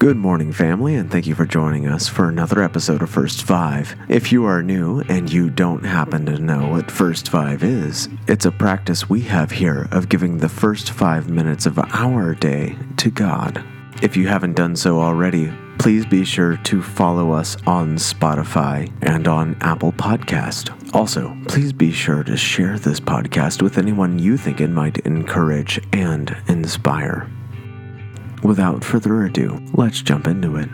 Good morning, family, and thank you for joining us for another episode of First Five. If you are new and you don't happen to know what First Five is, it's a practice we have here of giving the first five minutes of our day to God. If you haven't done so already, please be sure to follow us on Spotify and on Apple Podcast. Also, please be sure to share this podcast with anyone you think it might encourage and inspire. Without further ado, let's jump into it.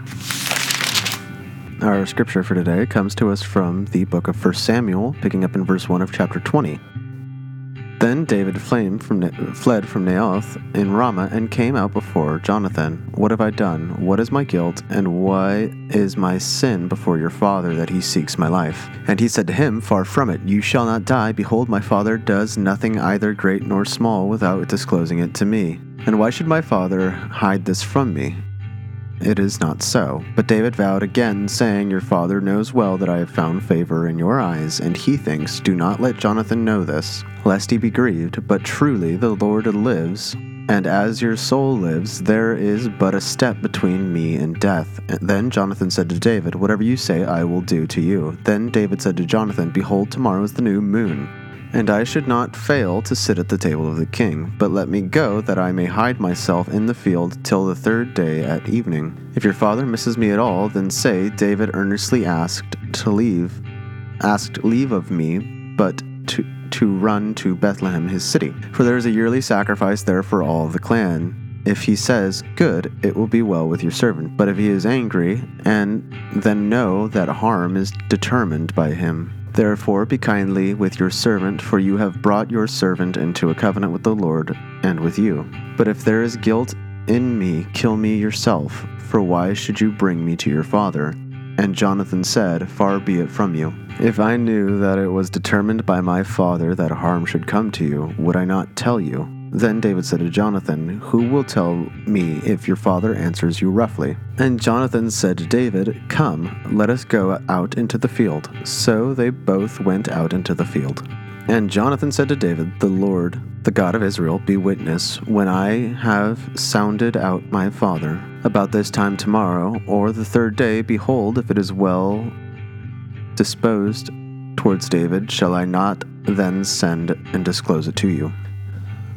Our scripture for today comes to us from the book of 1 Samuel, picking up in verse 1 of chapter 20. Then David fled from, fled from Naioth in Ramah and came out before Jonathan. What have I done? What is my guilt? And why is my sin before your father that he seeks my life? And he said to him, Far from it, you shall not die. Behold, my father does nothing either great nor small without disclosing it to me. And why should my father hide this from me? It is not so. But David vowed again, saying, Your father knows well that I have found favor in your eyes, and he thinks, Do not let Jonathan know this, lest he be grieved. But truly the Lord lives, and as your soul lives, there is but a step between me and death. Then Jonathan said to David, Whatever you say, I will do to you. Then David said to Jonathan, Behold, tomorrow is the new moon and I should not fail to sit at the table of the king. But let me go, that I may hide myself in the field till the third day at evening. If your father misses me at all, then say, David earnestly asked to leave, asked leave of me, but to to run to Bethlehem his city. For there is a yearly sacrifice there for all the clan. If he says, Good, it will be well with your servant. But if he is angry, and then know that harm is determined by him. Therefore, be kindly with your servant, for you have brought your servant into a covenant with the Lord and with you. But if there is guilt in me, kill me yourself, for why should you bring me to your father? And Jonathan said, Far be it from you. If I knew that it was determined by my father that harm should come to you, would I not tell you? Then David said to Jonathan, Who will tell me if your father answers you roughly? And Jonathan said to David, Come, let us go out into the field. So they both went out into the field. And Jonathan said to David, The Lord, the God of Israel, be witness, when I have sounded out my father, about this time tomorrow, or the third day, behold, if it is well disposed towards David, shall I not then send and disclose it to you?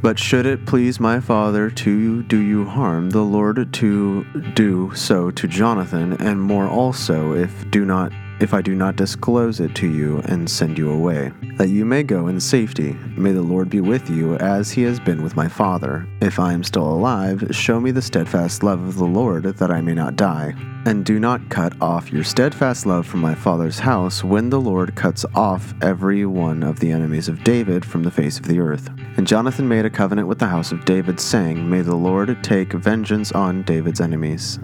But should it please my father to do you harm, the Lord to do so to Jonathan, and more also, if do not if I do not disclose it to you and send you away, that you may go in safety. May the Lord be with you as he has been with my father. If I am still alive, show me the steadfast love of the Lord, that I may not die. And do not cut off your steadfast love from my father's house when the Lord cuts off every one of the enemies of David from the face of the earth. And Jonathan made a covenant with the house of David, saying, May the Lord take vengeance on David's enemies.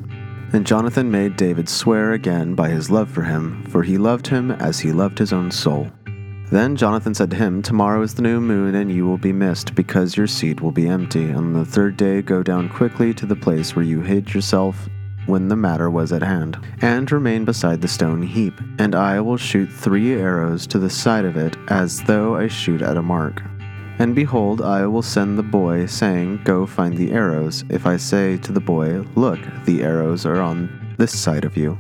And Jonathan made David swear again by his love for him, for he loved him as he loved his own soul. Then Jonathan said to him, Tomorrow is the new moon, and you will be missed, because your seat will be empty. On the third day, go down quickly to the place where you hid yourself when the matter was at hand, and remain beside the stone heap. And I will shoot three arrows to the side of it, as though I shoot at a mark. And behold, I will send the boy, saying, Go find the arrows. If I say to the boy, Look, the arrows are on this side of you,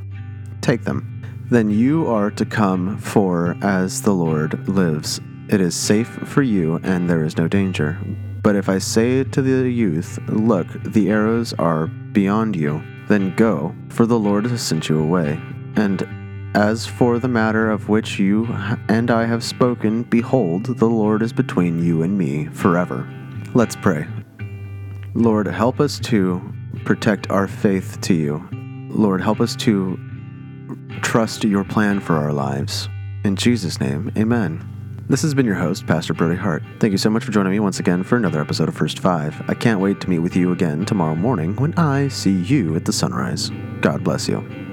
take them. Then you are to come, for as the Lord lives, it is safe for you, and there is no danger. But if I say to the youth, Look, the arrows are beyond you, then go, for the Lord has sent you away. And as for the matter of which you and I have spoken, behold, the Lord is between you and me forever. Let's pray. Lord, help us to protect our faith to you. Lord, help us to trust your plan for our lives. In Jesus' name, amen. This has been your host, Pastor Brody Hart. Thank you so much for joining me once again for another episode of First Five. I can't wait to meet with you again tomorrow morning when I see you at the sunrise. God bless you.